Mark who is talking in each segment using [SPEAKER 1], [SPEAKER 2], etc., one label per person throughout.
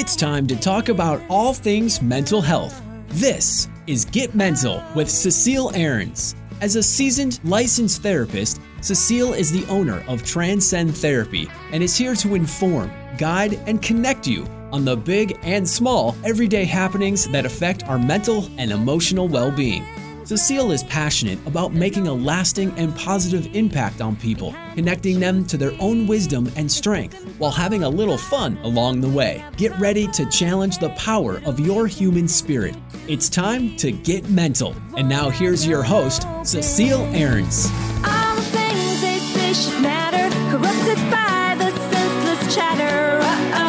[SPEAKER 1] It's time to talk about all things mental health. This is Get Mental with Cecile Ahrens. As a seasoned licensed therapist, Cecile is the owner of Transcend Therapy and is here to inform, guide, and connect you on the big and small everyday happenings that affect our mental and emotional well being. Cecile is passionate about making a lasting and positive impact on people, connecting them to their own wisdom and strength while having a little fun along the way. Get ready to challenge the power of your human spirit. It's time to get mental. And now here's your host, Cecile Ahrens.
[SPEAKER 2] Corrupted by the senseless chatter. Oh,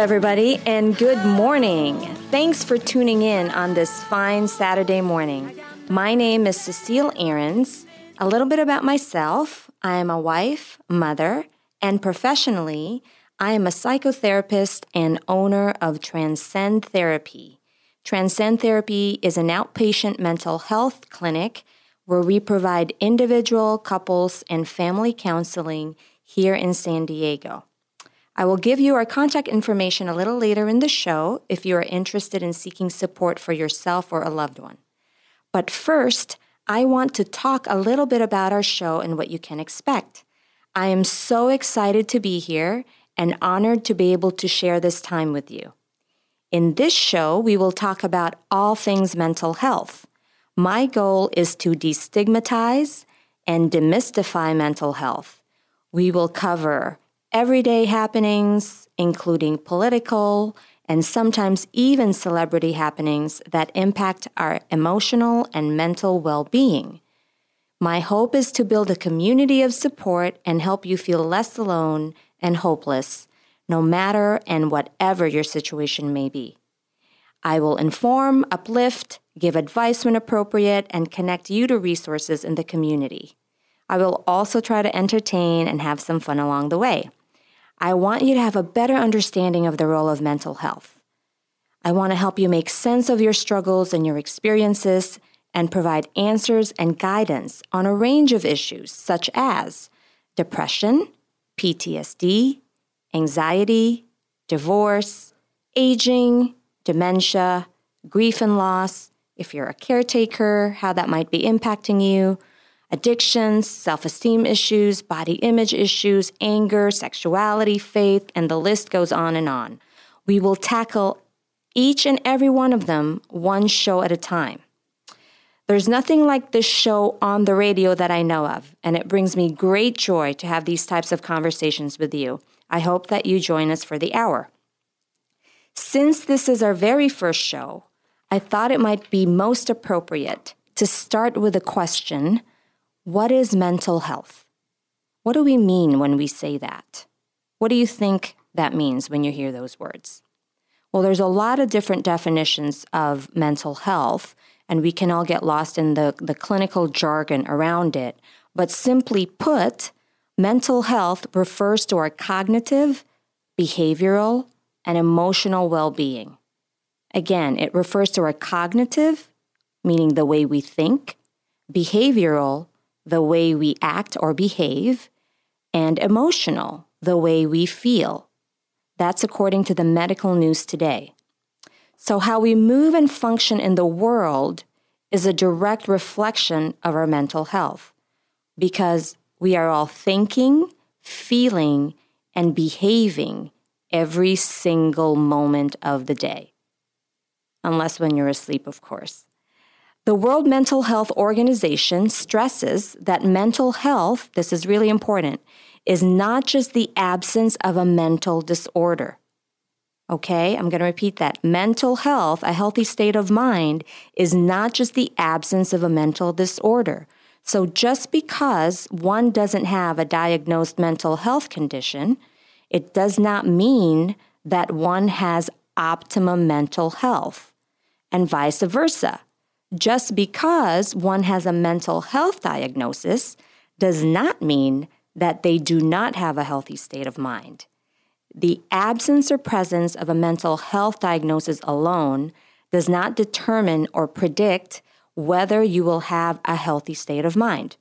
[SPEAKER 3] everybody, and good morning. Thanks for tuning in on this fine Saturday morning. My name is Cecile Ahrens. A little bit about myself I am a wife, mother, and professionally, I am a psychotherapist and owner of Transcend Therapy. Transcend Therapy is an outpatient mental health clinic where we provide individual, couples, and family counseling here in San Diego. I will give you our contact information a little later in the show if you are interested in seeking support for yourself or a loved one. But first, I want to talk a little bit about our show and what you can expect. I am so excited to be here and honored to be able to share this time with you. In this show, we will talk about all things mental health. My goal is to destigmatize and demystify mental health. We will cover everyday happenings, including political and sometimes even celebrity happenings that impact our emotional and mental well being. My hope is to build a community of support and help you feel less alone and hopeless, no matter and whatever your situation may be. I will inform, uplift, give advice when appropriate, and connect you to resources in the community. I will also try to entertain and have some fun along the way. I want you to have a better understanding of the role of mental health. I want to help you make sense of your struggles and your experiences and provide answers and guidance on a range of issues such as depression, PTSD, anxiety, divorce, aging, dementia, grief and loss, if you're a caretaker, how that might be impacting you, addictions, self esteem issues, body image issues, anger, sexuality, faith, and the list goes on and on. We will tackle each and every one of them one show at a time. There's nothing like this show on the radio that I know of, and it brings me great joy to have these types of conversations with you. I hope that you join us for the hour. Since this is our very first show, I thought it might be most appropriate to start with a question What is mental health? What do we mean when we say that? What do you think that means when you hear those words? Well, there's a lot of different definitions of mental health, and we can all get lost in the, the clinical jargon around it. But simply put, mental health refers to our cognitive, behavioral, and emotional well being. Again, it refers to our cognitive, meaning the way we think, behavioral, the way we act or behave, and emotional, the way we feel. That's according to the medical news today. So, how we move and function in the world is a direct reflection of our mental health because we are all thinking, feeling, and behaving every single moment of the day. Unless when you're asleep, of course. The World Mental Health Organization stresses that mental health, this is really important, is not just the absence of a mental disorder. Okay, I'm going to repeat that. Mental health, a healthy state of mind, is not just the absence of a mental disorder. So just because one doesn't have a diagnosed mental health condition, it does not mean that one has optimum mental health, and vice versa. Just because one has a mental health diagnosis does not mean that they do not have a healthy state of mind. The absence or presence of a mental health diagnosis alone does not determine or predict whether you will have a healthy state of mind.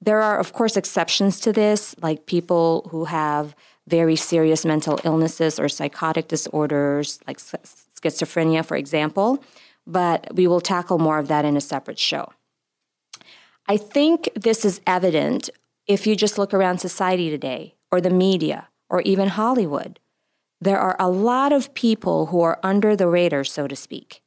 [SPEAKER 3] There are, of course, exceptions to this, like people who have very serious mental illnesses or psychotic disorders, like schizophrenia, for example, but we will tackle more of that in a separate show. I think this is evident if you just look around society today, or the media, or even Hollywood. There are a lot of people who are under the radar, so to speak.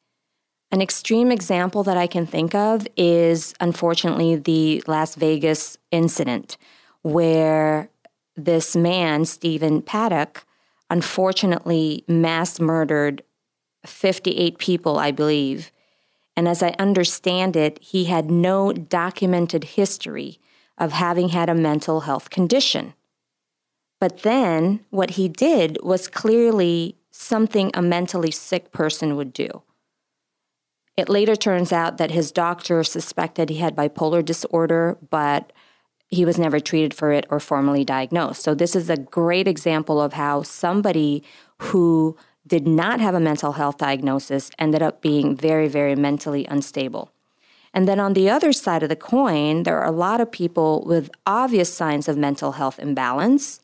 [SPEAKER 3] An extreme example that I can think of is unfortunately the Las Vegas incident, where this man, Stephen Paddock, unfortunately mass murdered 58 people, I believe. And as I understand it, he had no documented history of having had a mental health condition. But then what he did was clearly something a mentally sick person would do. It later turns out that his doctor suspected he had bipolar disorder, but he was never treated for it or formally diagnosed. So, this is a great example of how somebody who did not have a mental health diagnosis ended up being very, very mentally unstable. And then on the other side of the coin, there are a lot of people with obvious signs of mental health imbalance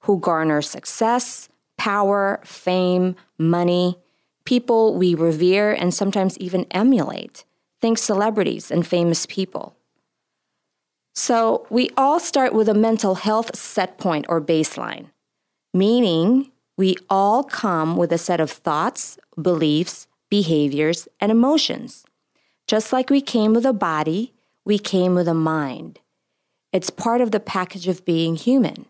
[SPEAKER 3] who garner success, power, fame, money, people we revere and sometimes even emulate. Think celebrities and famous people. So we all start with a mental health set point or baseline, meaning we all come with a set of thoughts, beliefs, behaviors, and emotions. Just like we came with a body, we came with a mind. It's part of the package of being human.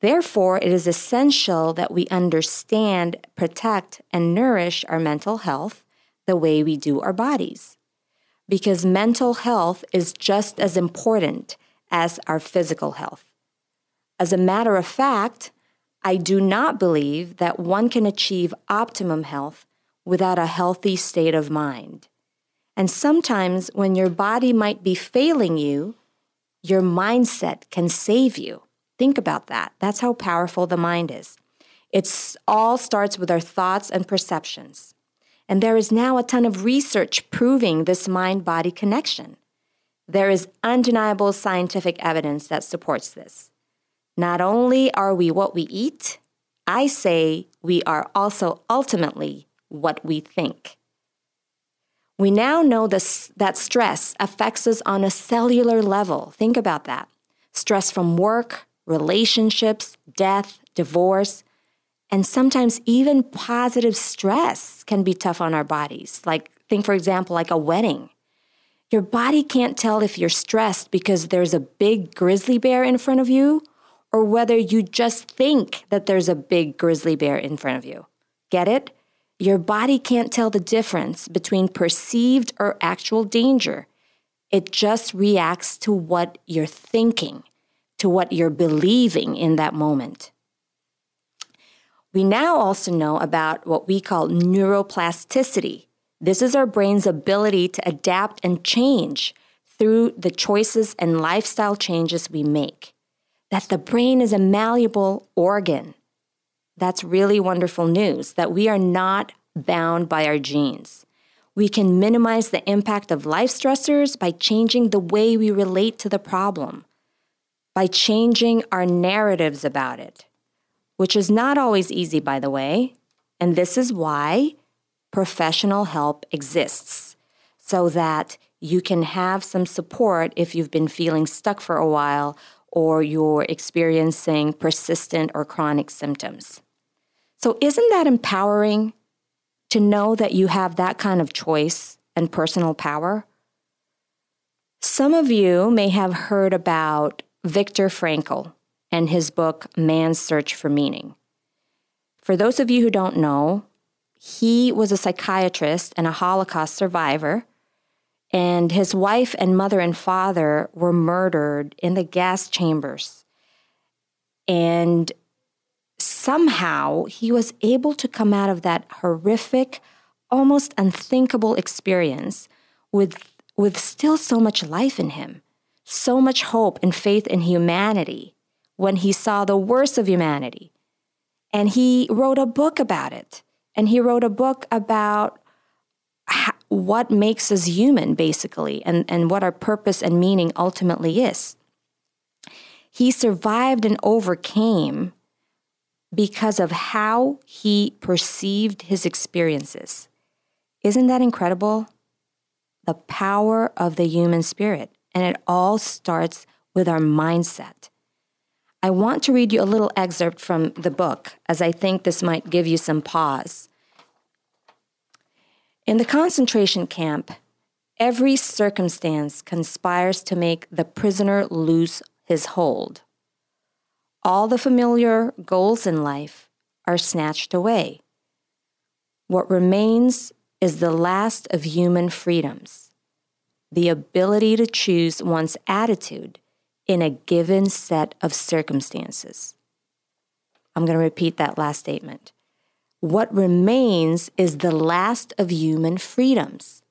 [SPEAKER 3] Therefore, it is essential that we understand, protect, and nourish our mental health the way we do our bodies. Because mental health is just as important as our physical health. As a matter of fact, I do not believe that one can achieve optimum health without a healthy state of mind. And sometimes, when your body might be failing you, your mindset can save you. Think about that. That's how powerful the mind is. It all starts with our thoughts and perceptions. And there is now a ton of research proving this mind body connection. There is undeniable scientific evidence that supports this. Not only are we what we eat, I say we are also ultimately what we think. We now know this, that stress affects us on a cellular level. Think about that. Stress from work, relationships, death, divorce, and sometimes even positive stress can be tough on our bodies. Like, think, for example, like a wedding. Your body can't tell if you're stressed because there's a big grizzly bear in front of you or whether you just think that there's a big grizzly bear in front of you. Get it? Your body can't tell the difference between perceived or actual danger. It just reacts to what you're thinking to what you're believing in that moment. We now also know about what we call neuroplasticity. This is our brain's ability to adapt and change through the choices and lifestyle changes we make. That the brain is a malleable organ. That's really wonderful news that we are not bound by our genes. We can minimize the impact of life stressors by changing the way we relate to the problem by changing our narratives about it, which is not always easy, by the way. And this is why professional help exists so that you can have some support if you've been feeling stuck for a while or you're experiencing persistent or chronic symptoms. So, isn't that empowering to know that you have that kind of choice and personal power? Some of you may have heard about Viktor Frankl and his book, Man's Search for Meaning. For those of you who don't know, he was a psychiatrist and a Holocaust survivor, and his wife and mother and father were murdered in the gas chambers. And somehow he was able to come out of that horrific, almost unthinkable experience with, with still so much life in him so much hope and faith in humanity when he saw the worst of humanity. And he wrote a book about it. And he wrote a book about what makes us human, basically, and, and what our purpose and meaning ultimately is. He survived and overcame because of how he perceived his experiences. Isn't that incredible? The power of the human spirit. And it all starts with our mindset. I want to read you a little excerpt from the book, as I think this might give you some pause. In the concentration camp, every circumstance conspires to make the prisoner lose his hold. All the familiar goals in life are snatched away. What remains is the last of human freedoms the ability to choose one's attitude in a given set of circumstances. I'm going to repeat that last statement. What remains is the last of human freedoms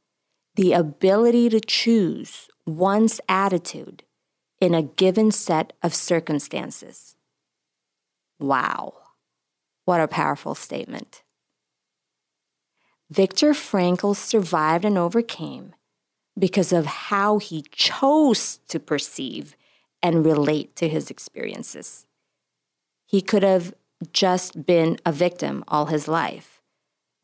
[SPEAKER 3] the ability to choose one's attitude in a given set of circumstances. Wow, what a powerful statement. Viktor Frankl survived and overcame because of how he chose to perceive and relate to his experiences. He could have just been a victim all his life,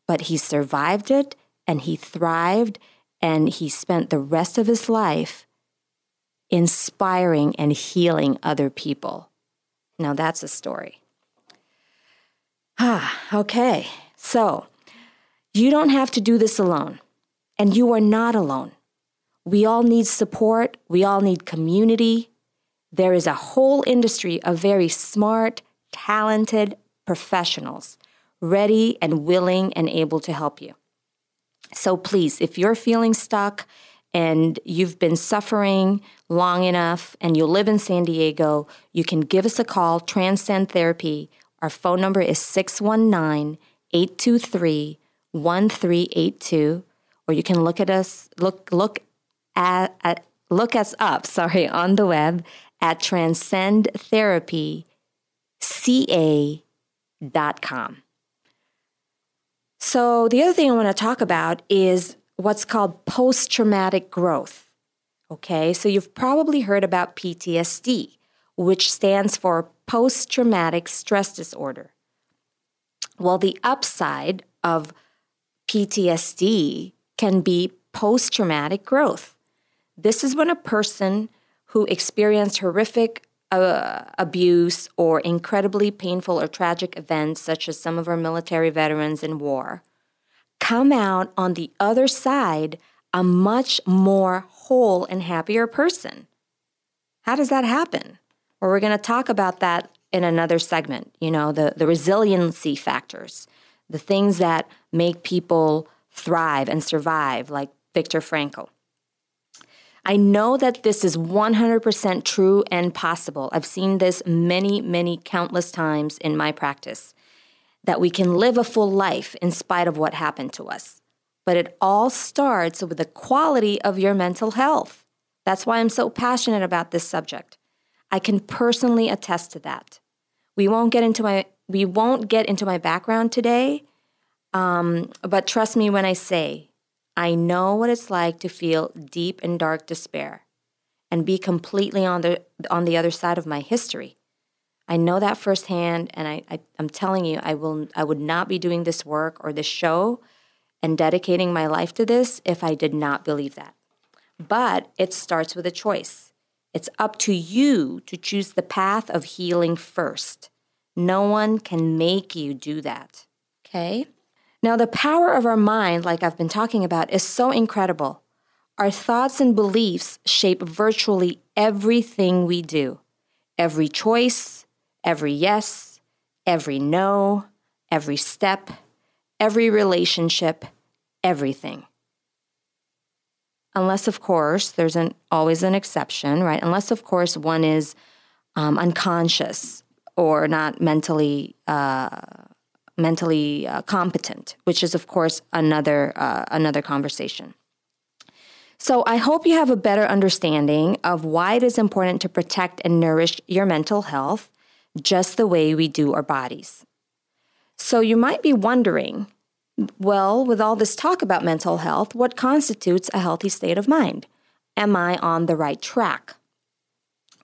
[SPEAKER 3] but he survived it and he thrived and he spent the rest of his life inspiring and healing other people. Now that's a story. Ah, okay. So, you don't have to do this alone, and you are not alone. We all need support, we all need community. There is a whole industry of very smart, talented professionals ready and willing and able to help you. So please, if you're feeling stuck and you've been suffering long enough and you live in San Diego, you can give us a call, Transcend Therapy. Our phone number is 619 823 1382 or you can look at us look look at, at look us up, sorry, on the web at transcendtherapyca.com. So, the other thing I want to talk about is what's called post traumatic growth. Okay, so you've probably heard about PTSD, which stands for post traumatic stress disorder. Well, the upside of PTSD can be post traumatic growth. This is when a person who experienced horrific uh, abuse or incredibly painful or tragic events, such as some of our military veterans in war, come out on the other side a much more whole and happier person. How does that happen? Well, we're going to talk about that in another segment, you know, the, the resiliency factors, the things that make people thrive and survive, like Viktor Frankl. I know that this is 100% true and possible. I've seen this many, many, countless times in my practice that we can live a full life in spite of what happened to us. But it all starts with the quality of your mental health. That's why I'm so passionate about this subject. I can personally attest to that. We won't get into my we won't get into my background today, um, but trust me when I say I know what it's like to feel deep and dark despair and be completely on the on the other side of my history. I know that firsthand and I, I I'm telling you I will I would not be doing this work or this show and dedicating my life to this if I did not believe that. But it starts with a choice. It's up to you to choose the path of healing first. No one can make you do that. Okay? Now, the power of our mind, like I've been talking about, is so incredible. Our thoughts and beliefs shape virtually everything we do every choice, every yes, every no, every step, every relationship, everything. Unless, of course, there's an, always an exception, right? Unless, of course, one is um, unconscious or not mentally uh, mentally uh, competent, which is, of course, another, uh, another conversation. So, I hope you have a better understanding of why it is important to protect and nourish your mental health just the way we do our bodies. So, you might be wondering Well, with all this talk about mental health, what constitutes a healthy state of mind? Am I on the right track?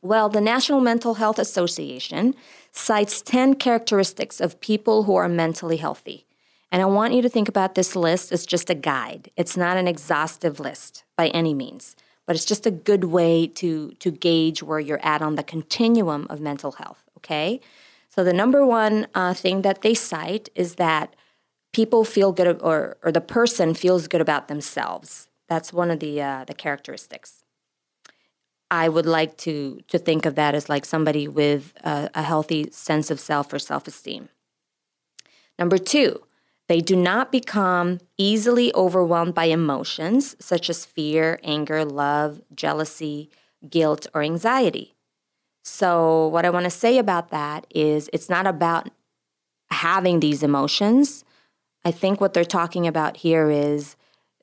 [SPEAKER 3] Well, the National Mental Health Association cites 10 characteristics of people who are mentally healthy. And I want you to think about this list as just a guide. It's not an exhaustive list by any means, but it's just a good way to, to gauge where you're at on the continuum of mental health, okay? So the number one uh, thing that they cite is that people feel good, or, or the person feels good about themselves. That's one of the, uh, the characteristics. I would like to to think of that as like somebody with a, a healthy sense of self or self esteem. Number two, they do not become easily overwhelmed by emotions such as fear, anger, love, jealousy, guilt, or anxiety. So, what I want to say about that is it's not about having these emotions. I think what they're talking about here is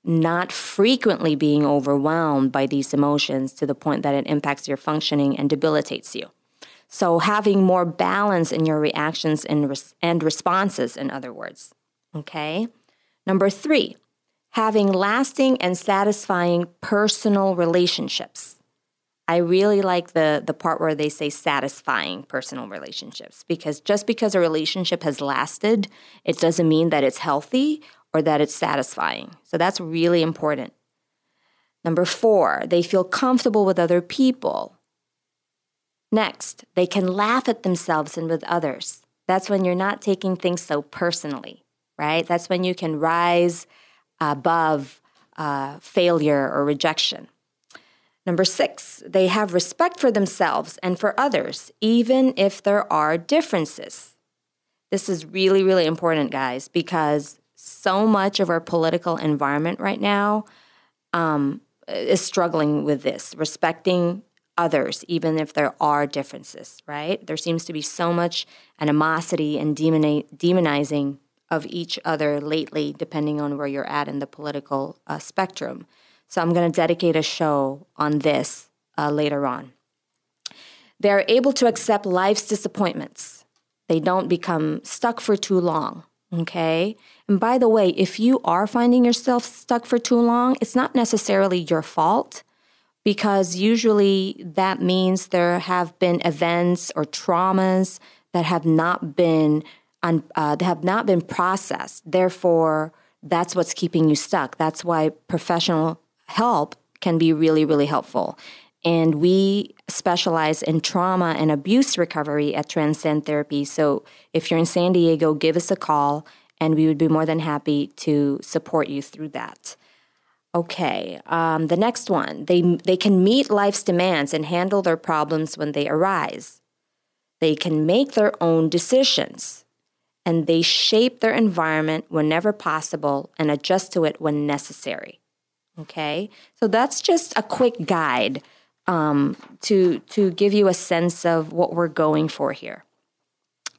[SPEAKER 3] not frequently being overwhelmed by these emotions to the point that it impacts your functioning and debilitates you. So, having more balance in your reactions and, res- and responses, in other words. Okay. Number three, having lasting and satisfying personal relationships. I really like the, the part where they say satisfying personal relationships because just because a relationship has lasted, it doesn't mean that it's healthy or that it's satisfying. So that's really important. Number four, they feel comfortable with other people. Next, they can laugh at themselves and with others. That's when you're not taking things so personally right? That's when you can rise above uh, failure or rejection. Number six, they have respect for themselves and for others, even if there are differences. This is really, really important, guys, because so much of our political environment right now um, is struggling with this, respecting others, even if there are differences, right? There seems to be so much animosity and demonizing of each other lately, depending on where you're at in the political uh, spectrum. So I'm going to dedicate a show on this uh, later on. They're able to accept life's disappointments. They don't become stuck for too long. Okay. And by the way, if you are finding yourself stuck for too long, it's not necessarily your fault because usually that means there have been events or traumas that have not been un, uh, have not been processed. Therefore, that's what's keeping you stuck. That's why professional help can be really, really helpful. And we specialize in trauma and abuse recovery at Transcend Therapy. So if you're in San Diego, give us a call and we would be more than happy to support you through that. Okay, um, the next one they, they can meet life's demands and handle their problems when they arise. They can make their own decisions and they shape their environment whenever possible and adjust to it when necessary. Okay, so that's just a quick guide um, to to give you a sense of what we're going for here.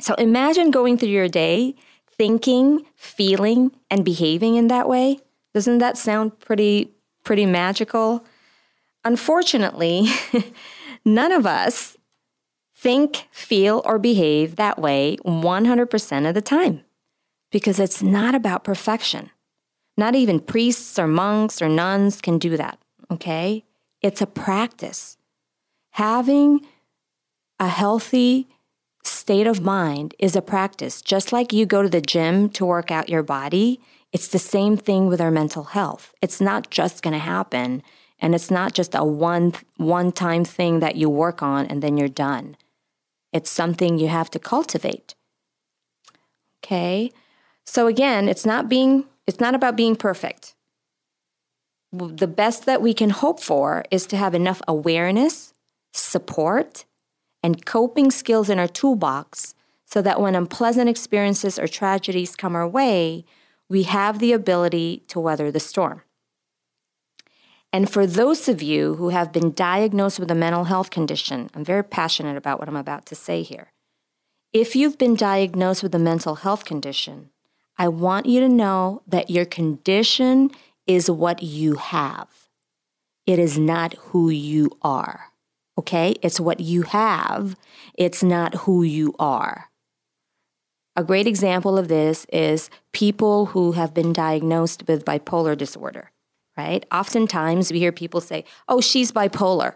[SPEAKER 3] So imagine going through your day thinking, feeling, and behaving in that way. Doesn't that sound pretty pretty magical? Unfortunately, none of us think, feel, or behave that way 100% of the time because it's not about perfection. Not even priests or monks or nuns can do that, okay? It's a practice. Having a healthy state of mind is a practice. Just like you go to the gym to work out your body, it's the same thing with our mental health. It's not just going to happen and it's not just a one one time thing that you work on and then you're done. It's something you have to cultivate. Okay? So again, it's not being it's not about being perfect. The best that we can hope for is to have enough awareness, support, and coping skills in our toolbox so that when unpleasant experiences or tragedies come our way, we have the ability to weather the storm. And for those of you who have been diagnosed with a mental health condition, I'm very passionate about what I'm about to say here. If you've been diagnosed with a mental health condition, I want you to know that your condition is what you have. It is not who you are. Okay? It's what you have. It's not who you are. A great example of this is people who have been diagnosed with bipolar disorder, right? Oftentimes we hear people say, oh, she's bipolar,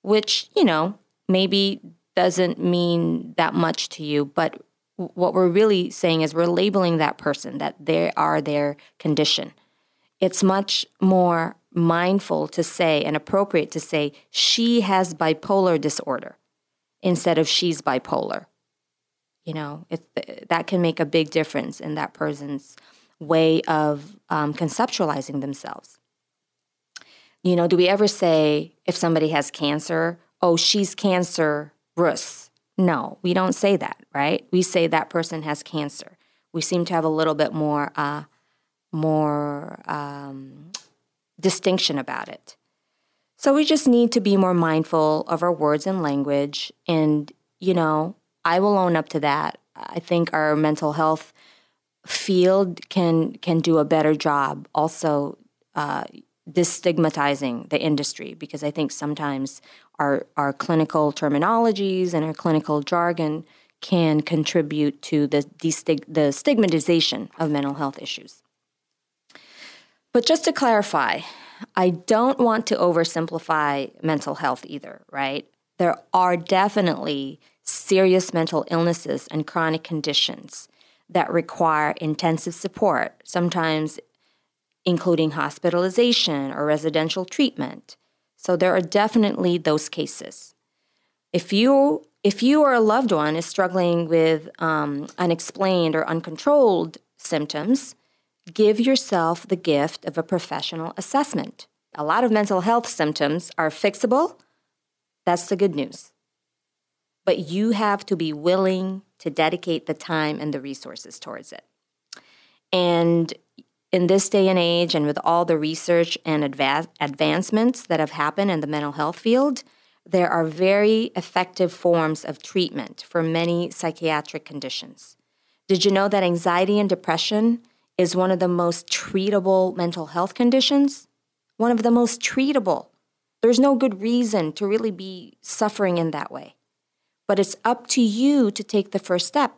[SPEAKER 3] which, you know, maybe doesn't mean that much to you, but what we're really saying is we're labeling that person that they are their condition. It's much more mindful to say and appropriate to say she has bipolar disorder instead of she's bipolar. You know, it, that can make a big difference in that person's way of um, conceptualizing themselves. You know, do we ever say if somebody has cancer, oh, she's cancer cancerous? No, we don't say that, right? We say that person has cancer. We seem to have a little bit more, uh, more um, distinction about it. So we just need to be more mindful of our words and language. And, you know, I will own up to that. I think our mental health field can can do a better job also uh, destigmatizing the industry because I think sometimes our our clinical terminologies and our clinical jargon can contribute to the the stigmatization of mental health issues. But just to clarify, I don't want to oversimplify mental health either, right? There are definitely serious mental illnesses and chronic conditions that require intensive support, sometimes including hospitalization or residential treatment. So there are definitely those cases. If you if you or a loved one is struggling with um, unexplained or uncontrolled symptoms, give yourself the gift of a professional assessment. A lot of mental health symptoms are fixable. That's the good news. But you have to be willing to dedicate the time and the resources towards it. And in this day and age, and with all the research and adva- advancements that have happened in the mental health field, there are very effective forms of treatment for many psychiatric conditions. Did you know that anxiety and depression is one of the most treatable mental health conditions? One of the most treatable. There's no good reason to really be suffering in that way. But it's up to you to take the first step.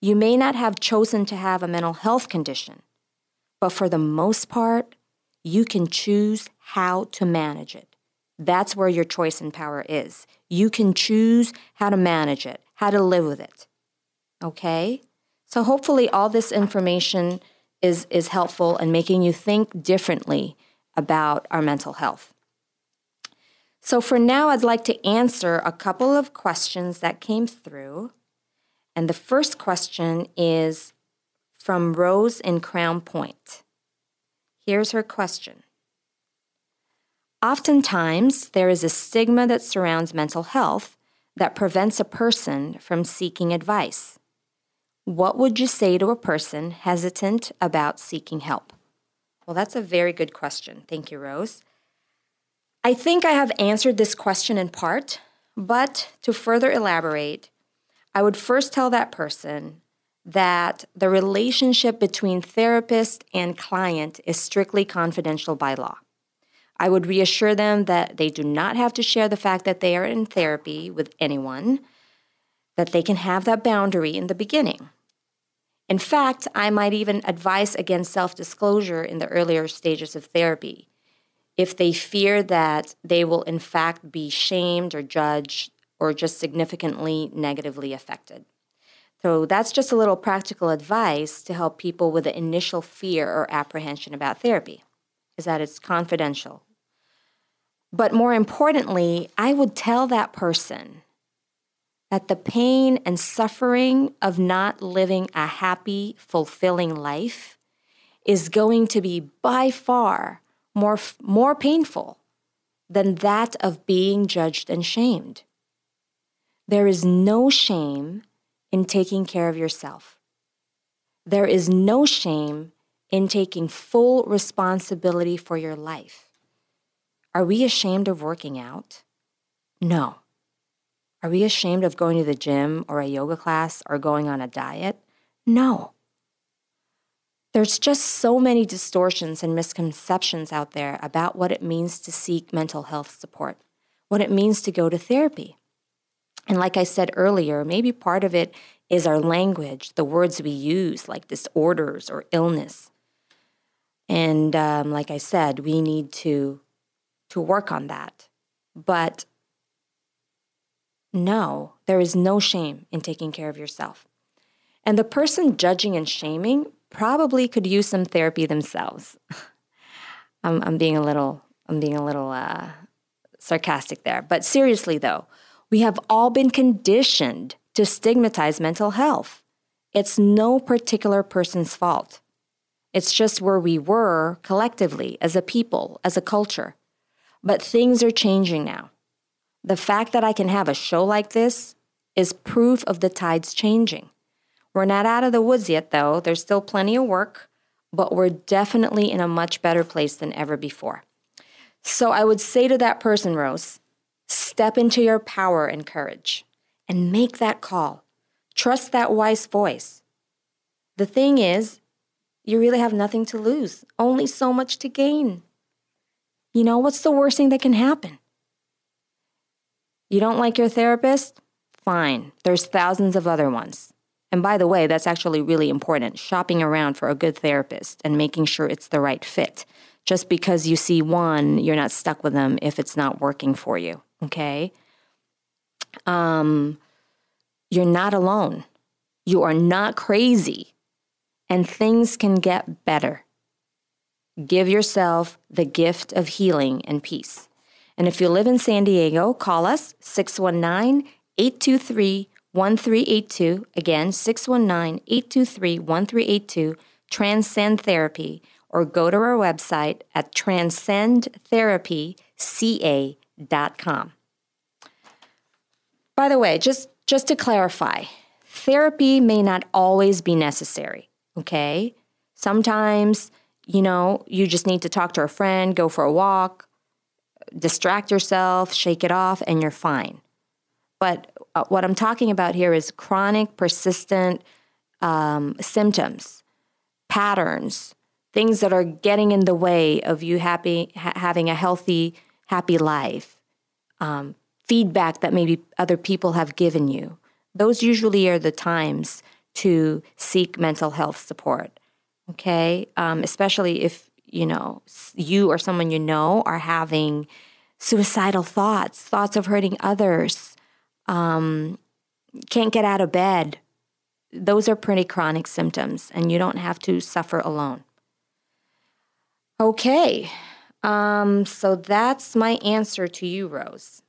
[SPEAKER 3] You may not have chosen to have a mental health condition, but for the most part, you can choose how to manage it. That's where your choice and power is. You can choose how to manage it, how to live with it. Okay? So hopefully all this information is, is helpful in making you think differently about our mental health. So for now, I'd like to answer a couple of questions that came through. And the first question is from Rose in Crown Point. Here's her question. Oftentimes, there is a stigma that surrounds mental health that prevents a person from seeking advice. What would you say to a person hesitant about seeking help? Well, that's a very good question. Thank you, Rose. I think I have answered this question in part, but to further elaborate, I would first tell that person that the relationship between therapist and client is strictly confidential by law. I would reassure them that they do not have to share the fact that they are in therapy with anyone, that they can have that boundary in the beginning. In fact, I might even advise against self disclosure in the earlier stages of therapy if they fear that they will, in fact, be shamed or judged or just significantly negatively affected. So, that's just a little practical advice to help people with the initial fear or apprehension about therapy, is that it's confidential. But more importantly, I would tell that person that the pain and suffering of not living a happy, fulfilling life is going to be by far more, more painful than that of being judged and shamed. There is no shame in taking care of yourself. There is no shame in taking full responsibility for your life. Are we ashamed of working out? No. Are we ashamed of going to the gym or a yoga class or going on a diet? No. There's just so many distortions and misconceptions out there about what it means to seek mental health support, what it means to go to therapy. And like I said earlier, maybe part of it is our language, the words we use, like disorders or illness. And um, like I said, we need to to work on that. But no, there is no shame in taking care of yourself. And the person judging and shaming probably could use some therapy themselves. I'm, I'm being a little I'm being a little uh, sarcastic there. But seriously, though, we have all been conditioned to stigmatize mental health. It's no particular person's fault. It's just where we were collectively as a people, as a culture. But things are changing now. The fact that I can have a show like this is proof of the tides changing. We're not out of the woods yet, though. There's still plenty of work, but we're definitely in a much better place than ever before. So I would say to that person, Rose, step into your power and courage and make that call. Trust that wise voice. The thing is, you really have nothing to lose, only so much to gain. You know, what's the worst thing that can happen? You don't like your therapist? Fine, there's thousands of other ones. And by the way, that's actually really important shopping around for a good therapist and making sure it's the right fit. Just because you see one, you're not stuck with them if it's not working for you, okay? Um, you're not alone. You are not crazy. And things can get better. Give yourself the gift of healing and peace. And if you live in San Diego, call us 619 823 1382. Again, 619 823 1382, Transcend Therapy, or go to our website at transcendtherapyca.com. By the way, just, just to clarify, therapy may not always be necessary, okay? Sometimes, you know, you just need to talk to a friend, go for a walk, distract yourself, shake it off, and you're fine. But uh, what I'm talking about here is chronic, persistent um, symptoms, patterns, things that are getting in the way of you happy ha- having a healthy, happy life. Um, feedback that maybe other people have given you. Those usually are the times to seek mental health support. Okay, um, especially if you know you or someone you know are having suicidal thoughts, thoughts of hurting others, um, can't get out of bed. Those are pretty chronic symptoms, and you don't have to suffer alone. Okay, um, so that's my answer to you, Rose.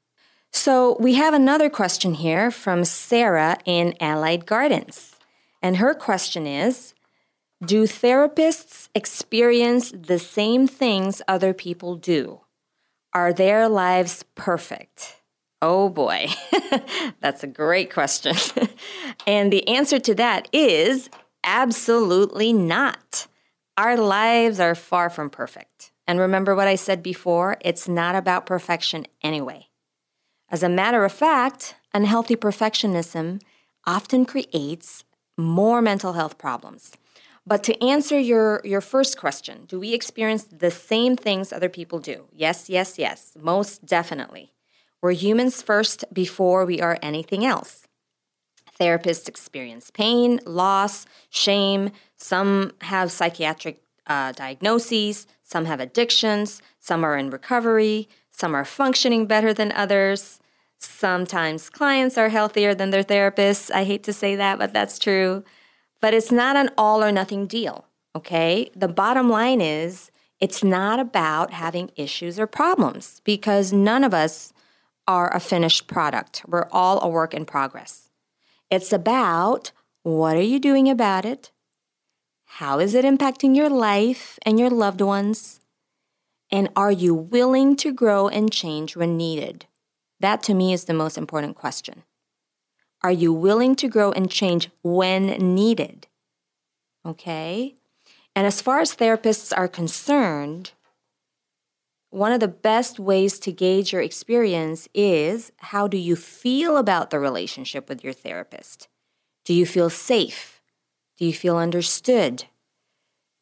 [SPEAKER 3] So we have another question here from Sarah in Allied Gardens. And her question is Do therapists experience the same things other people do? Are their lives perfect? Oh boy, that's a great question. and the answer to that is absolutely not. Our lives are far from perfect. And remember what I said before? It's not about perfection anyway. As a matter of fact, unhealthy perfectionism often creates more mental health problems. But to answer your, your first question, do we experience the same things other people do? Yes, yes, yes, most definitely. We're humans first before we are anything else. Therapists experience pain, loss, shame. Some have psychiatric uh, diagnoses, some have addictions, some are in recovery, some are functioning better than others. Sometimes clients are healthier than their therapists. I hate to say that, but that's true. But it's not an all or nothing deal, okay? The bottom line is it's not about having issues or problems because none of us are a finished product. We're all a work in progress. It's about what are you doing about it? How is it impacting your life and your loved ones? And are you willing to grow and change when needed? That to me is the most important question. Are you willing to grow and change when needed? Okay? And as far as therapists are concerned, one of the best ways to gauge your experience is how do you feel about the relationship with your therapist? Do you feel safe? Do you feel understood?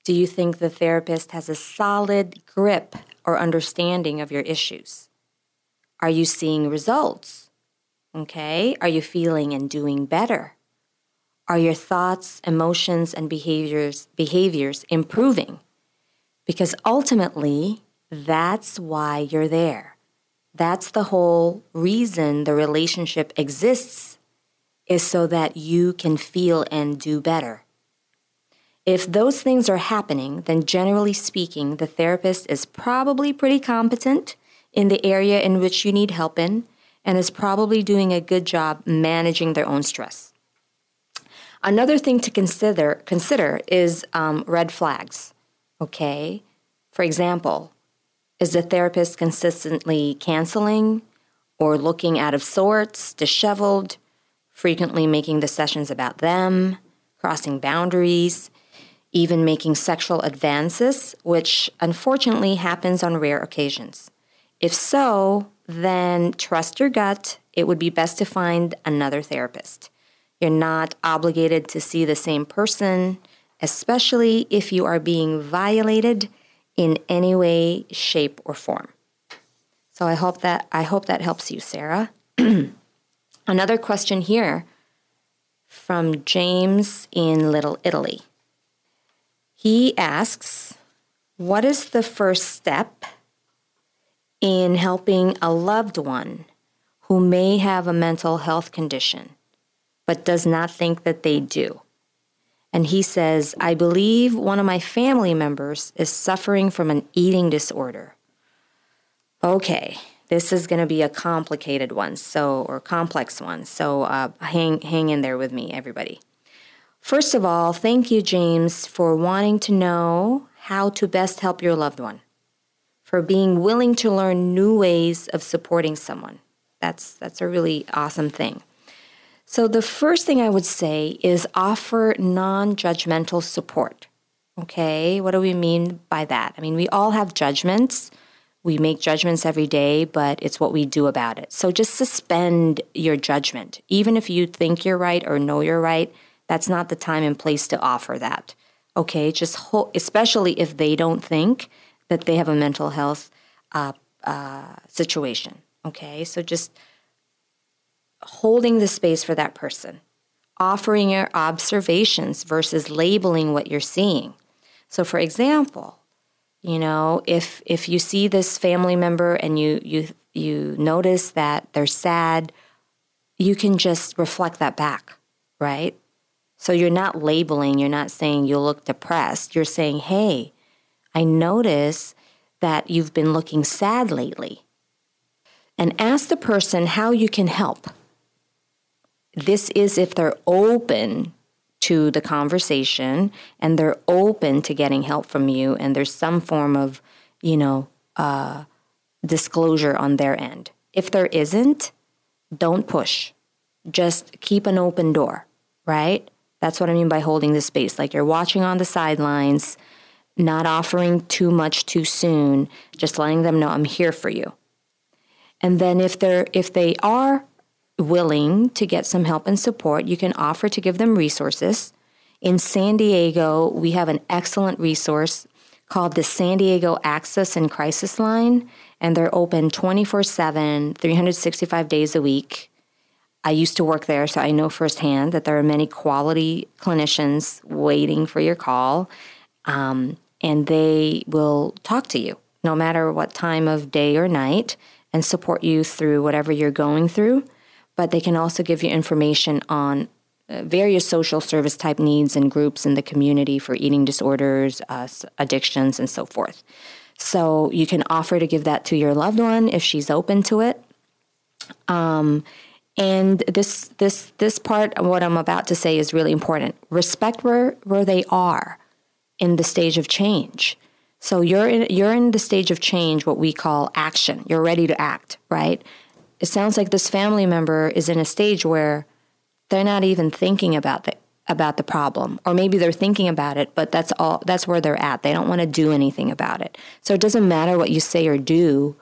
[SPEAKER 3] Do you think the therapist has a solid grip or understanding of your issues? Are you seeing results? Okay? Are you feeling and doing better? Are your thoughts, emotions, and behaviors behaviors improving? Because ultimately, that's why you're there. That's the whole reason the relationship exists is so that you can feel and do better. If those things are happening, then generally speaking, the therapist is probably pretty competent in the area in which you need help in and is probably doing a good job managing their own stress. Another thing to consider consider is um, red flags. Okay, for example, is the therapist consistently canceling or looking out of sorts, disheveled, frequently making the sessions about them, crossing boundaries, even making sexual advances, which unfortunately happens on rare occasions? If so, then trust your gut. It would be best to find another therapist. You're not obligated to see the same person, especially if you are being violated in any way, shape, or form. So I hope that I hope that helps you, Sarah. Another question here from James in Little Italy. He asks, What is the first step in helping a loved one who may have a mental health condition? but does not think that they do. And he says, I believe one of my family members is suffering from an eating disorder. Okay, this is going to be a complicated one, so or complex one. So uh, hang hang in there with me, everybody. First of all, thank you, James, for wanting to know how to best help your loved one, for being willing to learn new ways of supporting someone. That's that's a really awesome thing. So, the first thing I would say is offer non judgmental support. Okay, what do we mean by that? I mean, we all have judgments. We make judgments every day, but it's what we do about it. So just suspend your judgment. Even if you think you're right or know you're right, that's not the time and place to offer that. Okay, just especially if they don't think that they have a mental health uh, uh, situation. Okay, so just holding the space for that person, offering your observations versus labeling what you're seeing. So, for example, you know, if if you see this family member and you you you notice that they're sad, you can just reflect that back, right? So you're not labeling, you're not saying you look depressed. You're saying, "Hey, I notice that you've been looking sad lately." And ask the person how you can help. This is if they're open to the conversation and they're open to getting help from you and there's some form of, you know, uh, disclosure on their end. If there isn't, don't push. Just keep an open door, right? That's what I mean by holding the space. Like you're watching on the sidelines, not offering too much too soon, just letting them know I'm here for you. And then if they're if they are willing to get some help and support, you can offer to give them resources. In San Diego, we have an excellent resource called the San Diego Access and Crisis Line, and they're open 24 7, 365 days a week. I used to work there, so I know firsthand that there are many quality clinicians waiting for your call, um, and they will talk to you no matter what time of day or night and support you through whatever you're going through but they can also give you information on uh, various social service type needs and groups in the community for eating disorders, uh, addictions, and so forth. So you can offer to give that to your loved one if she's open to it. Um, and this this this part of what I'm about to say is really important. Respect where where they are in the stage of change. So you're in you're in the stage of change, what we call action. You're ready to act, right? it sounds like this family member is in a stage where they're not even thinking about the about the problem or maybe they're thinking about it but that's all that's where they're at they don't want to do anything about it so it doesn't matter what you say or do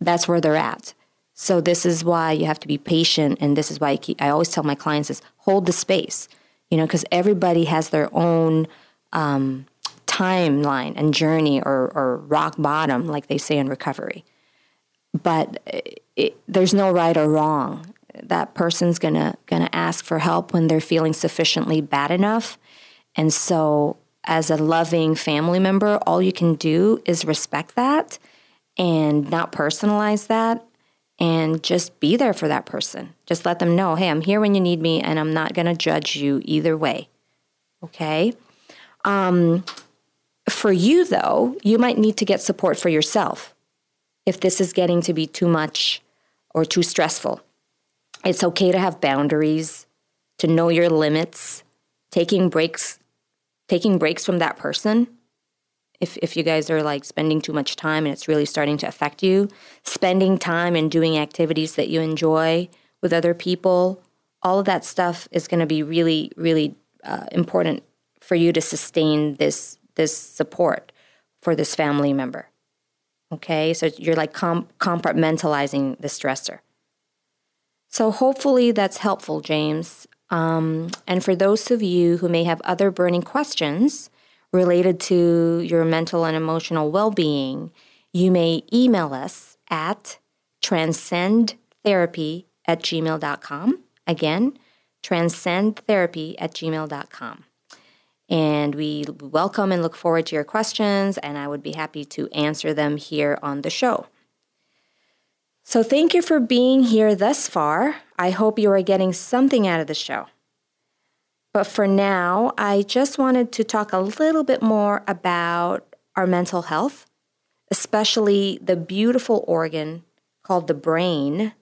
[SPEAKER 3] that's where they're at so this is why you have to be patient and this is why I, keep, I always tell my clients is hold the space you know because everybody has their own um, timeline and journey or, or rock bottom like they say in recovery but it, there's no right or wrong. that person's gonna gonna ask for help when they're feeling sufficiently bad enough. And so as a loving family member, all you can do is respect that and not personalize that and just be there for that person. Just let them know, hey, I'm here when you need me and I'm not going to judge you either way. Okay? Um, for you, though, you might need to get support for yourself if this is getting to be too much or too stressful. It's okay to have boundaries, to know your limits, taking breaks, taking breaks from that person if, if you guys are like spending too much time and it's really starting to affect you, spending time and doing activities that you enjoy with other people, all of that stuff is going to be really, really uh, important for you to sustain this this support for this family member. Okay, so you're like comp- compartmentalizing the stressor. So hopefully that's helpful, James. Um, and for those of you who may have other burning questions, related to your mental and emotional well being, you may email us at transcendtherapy at gmail.com. Again, transcendtherapy at gmail.com. And we welcome and look forward to your questions, and I would be happy to answer them here on the show. So, thank you for being here thus far. I hope you are getting something out of the show. But for now, I just wanted to talk a little bit more about our mental health, especially the beautiful organ called the brain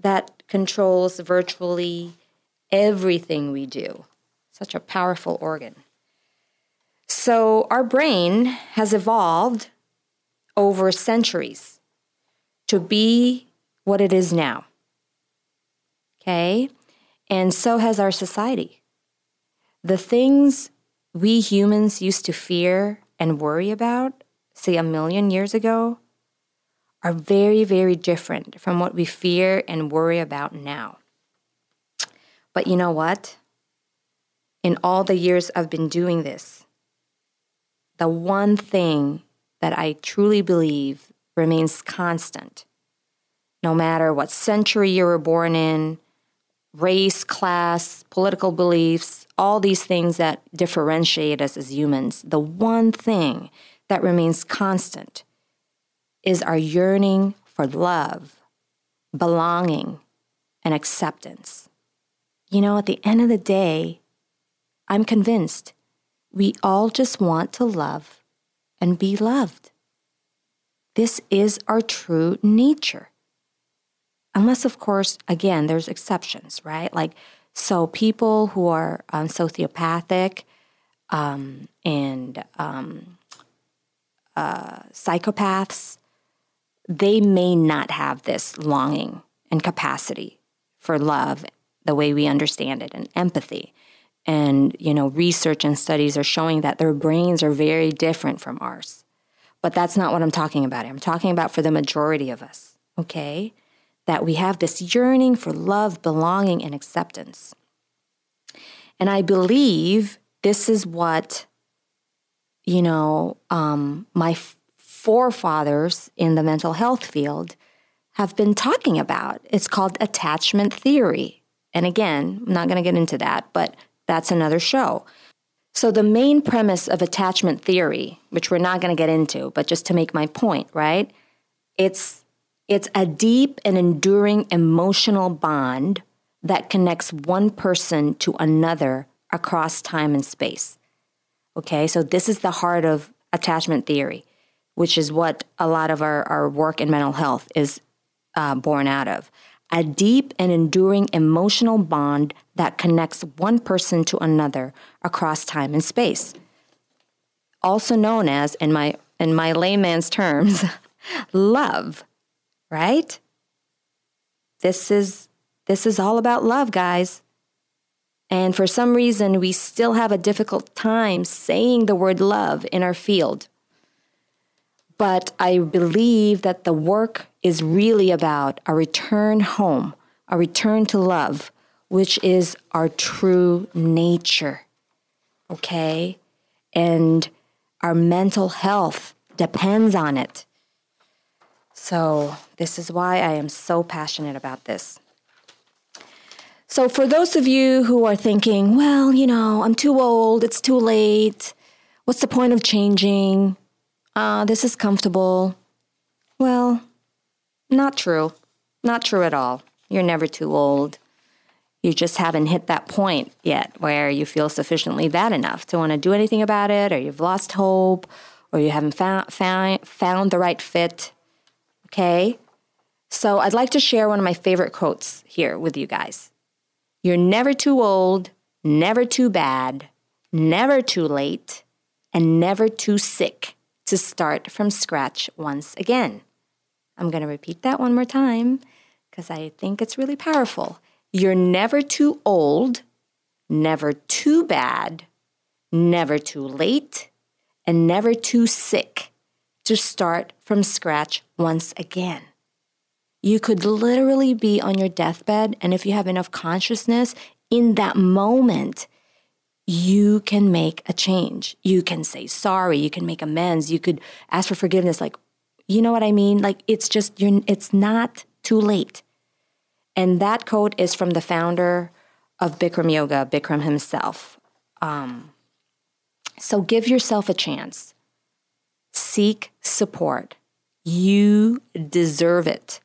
[SPEAKER 3] that controls virtually everything we do. Such a powerful organ. So, our brain has evolved over centuries to be what it is now. Okay? And so has our society. The things we humans used to fear and worry about, say a million years ago, are very, very different from what we fear and worry about now. But you know what? In all the years I've been doing this, the one thing that I truly believe remains constant, no matter what century you were born in, race, class, political beliefs, all these things that differentiate us as humans, the one thing that remains constant is our yearning for love, belonging, and acceptance. You know, at the end of the day, I'm convinced we all just want to love and be loved. This is our true nature. Unless, of course, again, there's exceptions, right? Like, so people who are um, sociopathic um, and um, uh, psychopaths, they may not have this longing and capacity for love the way we understand it and empathy. And, you know, research and studies are showing that their brains are very different from ours. But that's not what I'm talking about. I'm talking about for the majority of us, okay? that we have this yearning for love, belonging, and acceptance. And I believe this is what, you know, um, my forefathers in the mental health field have been talking about. It's called attachment theory. And again, I'm not going to get into that, but that's another show. So, the main premise of attachment theory, which we're not going to get into, but just to make my point, right? It's it's a deep and enduring emotional bond that connects one person to another across time and space. Okay, so this is the heart of attachment theory, which is what a lot of our, our work in mental health is uh, born out of. A deep and enduring emotional bond that connects one person to another across time and space. Also known as, in my, in my layman's terms, love right? This is this is all about love, guys. And for some reason, we still have a difficult time saying the word love in our field. But I believe that the work is really about a return home, a return to love, which is our true nature. Okay? And our mental health depends on it. So, this is why I am so passionate about this. So, for those of you who are thinking, well, you know, I'm too old, it's too late, what's the point of changing? Uh, this is comfortable. Well, not true. Not true at all. You're never too old. You just haven't hit that point yet where you feel sufficiently bad enough to want to do anything about it, or you've lost hope, or you haven't found, found, found the right fit. Okay? So I'd like to share one of my favorite quotes here with you guys. You're never too old, never too bad, never too late, and never too sick to start from scratch once again. I'm going to repeat that one more time because I think it's really powerful. You're never too old, never too bad, never too late, and never too sick to start from scratch once again. You could literally be on your deathbed, and if you have enough consciousness in that moment, you can make a change. You can say sorry, you can make amends, you could ask for forgiveness. Like, you know what I mean? Like, it's just, you're, it's not too late. And that quote is from the founder of Bikram Yoga, Bikram himself. Um, so give yourself a chance. Seek support. You deserve it.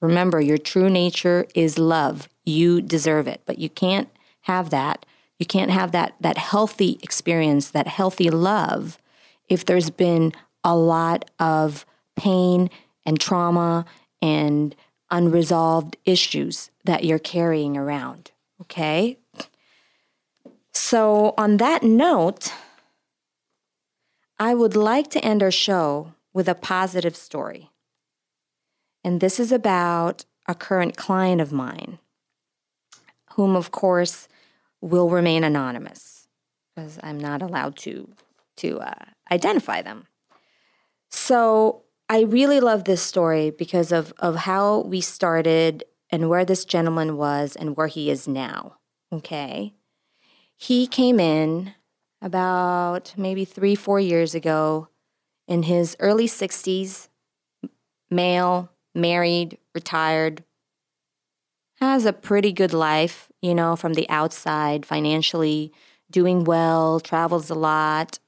[SPEAKER 3] Remember, your true nature is love. You deserve it, but you can't have that. You can't have that that healthy experience, that healthy love if there's been a lot of pain and trauma and unresolved issues that you're carrying around, okay? So, on that note, I would like to end our show with a positive story. And this is about a current client of mine, whom, of course, will remain anonymous because I'm not allowed to, to uh, identify them. So I really love this story because of, of how we started and where this gentleman was and where he is now. Okay. He came in about maybe three, four years ago in his early 60s, male, married, retired, has a pretty good life, you know, from the outside, financially, doing well, travels a lot,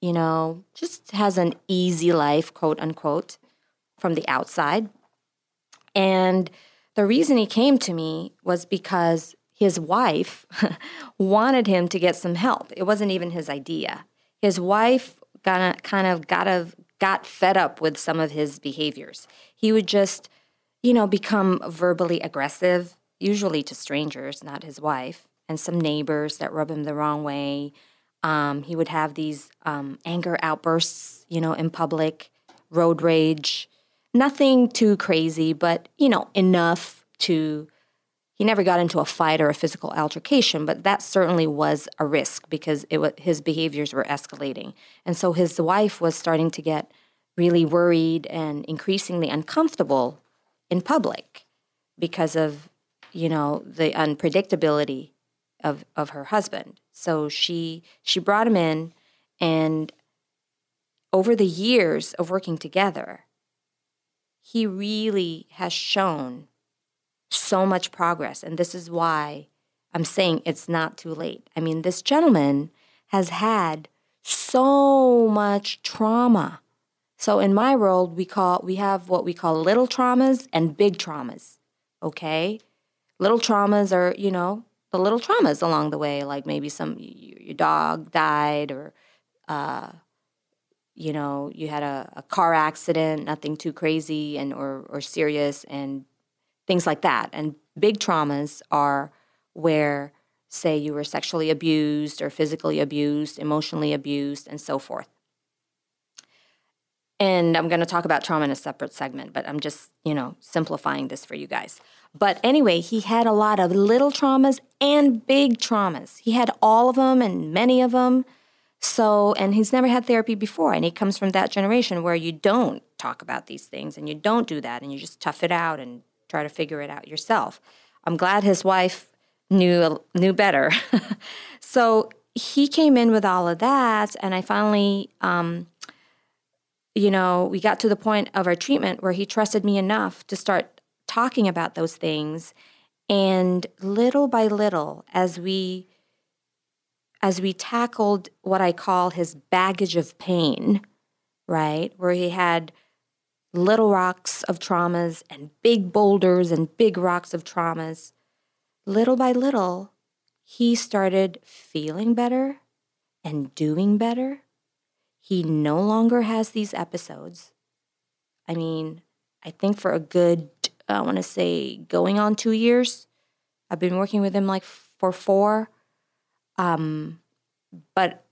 [SPEAKER 3] you know, just has an easy life, quote unquote, from the outside. And the reason he came to me was because his wife wanted him to get some help. It wasn't even his idea. His wife got kind of got a, got fed up with some of his behaviors. He would just, you know, become verbally aggressive, usually to strangers, not his wife, and some neighbors that rub him the wrong way. Um, he would have these um, anger outbursts, you know, in public, road rage. Nothing too crazy, but you know, enough to he never got into a fight or a physical altercation, but that certainly was a risk because it was, his behaviors were escalating. And so his wife was starting to get really worried and increasingly uncomfortable in public because of, you know, the unpredictability of, of her husband. So she she brought him in and over the years of working together, he really has shown so much progress. And this is why I'm saying it's not too late. I mean, this gentleman has had so much trauma. So in my world, we call we have what we call little traumas and big traumas. Okay? Little traumas are, you know, the little traumas along the way, like maybe some your dog died or uh, you know, you had a, a car accident, nothing too crazy and or or serious and things like that. And big traumas are where, say, you were sexually abused or physically abused, emotionally abused, and so forth. And I'm going to talk about trauma in a separate segment, but I'm just, you know, simplifying this for you guys. But anyway, he had a lot of little traumas and big traumas. He had all of them and many of them. So, and he's never had therapy before. And he comes from that generation where you don't talk about these things and you don't do that and you just tough it out and try to figure it out yourself. I'm glad his wife knew knew better. so he came in with all of that, and I finally, um, you know, we got to the point of our treatment where he trusted me enough to start talking about those things, And little by little, as we as we tackled what I call his baggage of pain, right? Where he had little rocks of traumas and big boulders and big rocks of traumas, little by little, he started feeling better and doing better. He no longer has these episodes. I mean, I think for a good, I want to say, going on two years. I've been working with him like for four. Um, but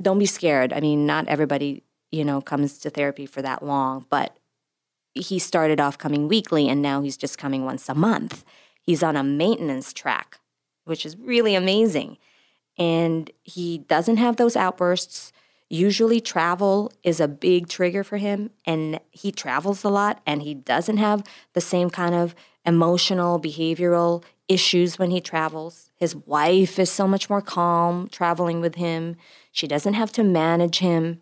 [SPEAKER 3] don't be scared. I mean, not everybody, you know, comes to therapy for that long, but he started off coming weekly and now he's just coming once a month. He's on a maintenance track, which is really amazing. And he doesn't have those outbursts. Usually, travel is a big trigger for him, and he travels a lot and he doesn't have the same kind of emotional, behavioral issues when he travels. His wife is so much more calm traveling with him. She doesn't have to manage him.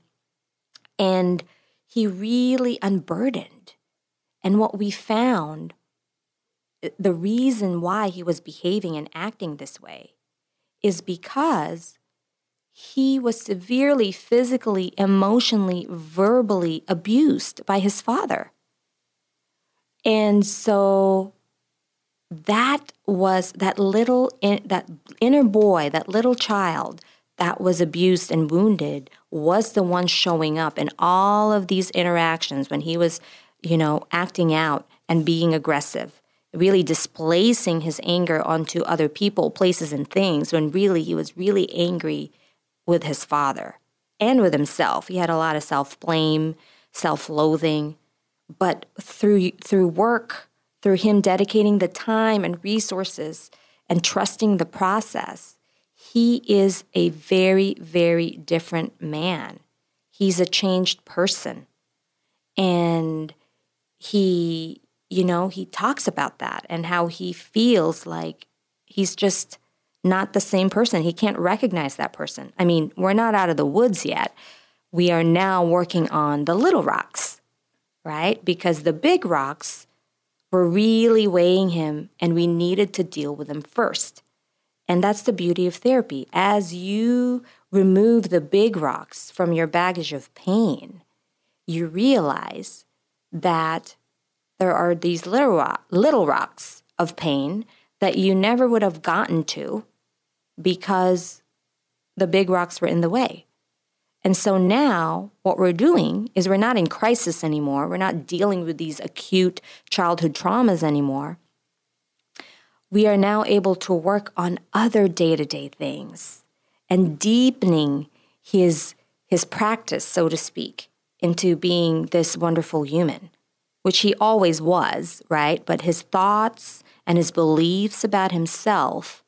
[SPEAKER 3] And he really unburdened. And what we found, the reason why he was behaving and acting this way is because he was severely physically, emotionally, verbally abused by his father. And so that was that little that inner boy, that little child that was abused and wounded was the one showing up in all of these interactions when he was, you know, acting out and being aggressive, really displacing his anger onto other people, places and things when really he was really angry with his father and with himself. He had a lot of self-blame, self-loathing, but through through work through him dedicating the time and resources and trusting the process, he is a very, very different man. He's a changed person. And he, you know, he talks about that and how he feels like he's just not the same person. He can't recognize that person. I mean, we're not out of the woods yet. We are now working on the little rocks, right? Because the big rocks, were really weighing him, and we needed to deal with them first. And that's the beauty of therapy. As you remove the big rocks from your baggage of pain, you realize that there are these little, little rocks of pain that you never would have gotten to because the big rocks were in the way. And so now what we're doing is we're not in crisis anymore. We're not dealing with these acute childhood traumas anymore. We are now able to work on other day to day things and deepening his, his practice, so to speak, into being this wonderful human, which he always was, right? But his thoughts and his beliefs about himself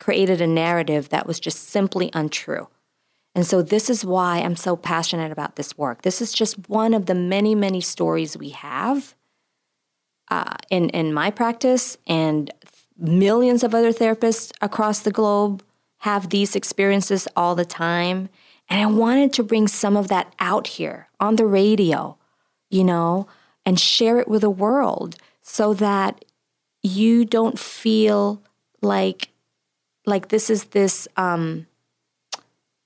[SPEAKER 3] created a narrative that was just simply untrue. And so, this is why I'm so passionate about this work. This is just one of the many, many stories we have uh, in, in my practice, and millions of other therapists across the globe have these experiences all the time. And I wanted to bring some of that out here on the radio, you know, and share it with the world so that you don't feel like like this is this um,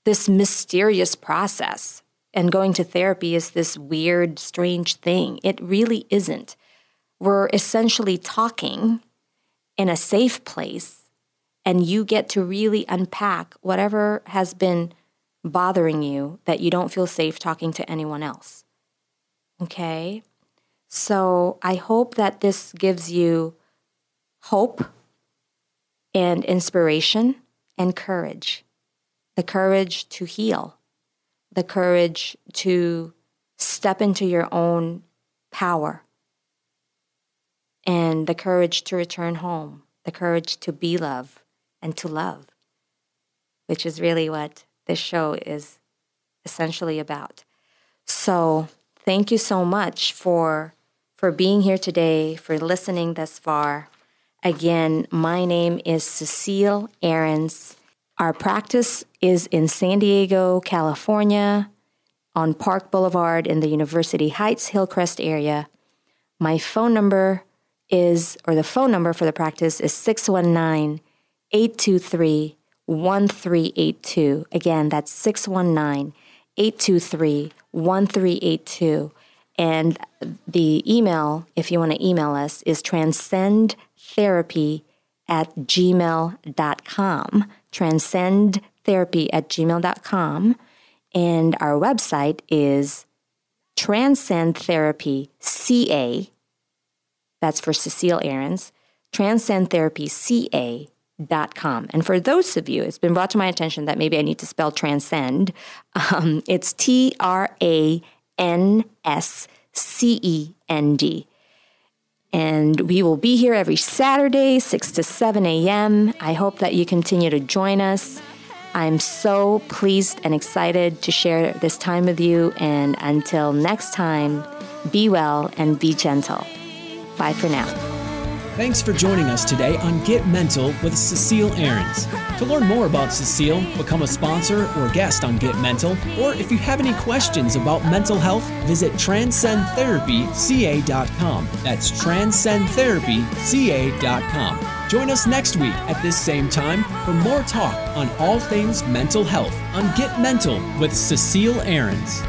[SPEAKER 3] this mysterious process. And going to therapy is this weird, strange thing. It really isn't. We're essentially talking in a safe place, and you get to really unpack whatever has been bothering you that you don't feel safe talking to anyone else. Okay? So I hope that this gives you hope and inspiration and courage the courage to heal, the courage to step into your own power, and the courage to return home, the courage to be love and to love, which is really what this show is essentially about. So, thank you so much for for being here today, for listening thus far. Again, my name is Cecile Ahrens. Our practice is in San Diego, California, on Park Boulevard in the University Heights Hillcrest area. My phone number is, or the phone number for the practice is 619 823 1382. Again, that's 619 823 1382. And the email, if you want to email us, is transcendtherapy at gmail.com. Transcendtherapy at gmail.com. And our website is Transcend Therapy CA. That's for Cecile Ahrens. TranscendTherapyCA.com. And for those of you, it's been brought to my attention that maybe I need to spell transcend. Um, it's T R A N S C E N D. And we will be here every Saturday, 6 to 7 a.m. I hope that you continue to join us. I'm so pleased and excited to share this time with you. And until next time, be well and be gentle. Bye for now.
[SPEAKER 1] Thanks for joining us today on Get Mental with Cecile Ahrens. To learn more about Cecile, become a sponsor or guest on Get Mental, or if you have any questions about mental health, visit transcendtherapyca.com. That's transcendtherapyca.com. Join us next week at this same time for more talk on all things mental health on Get Mental with Cecile Ahrens.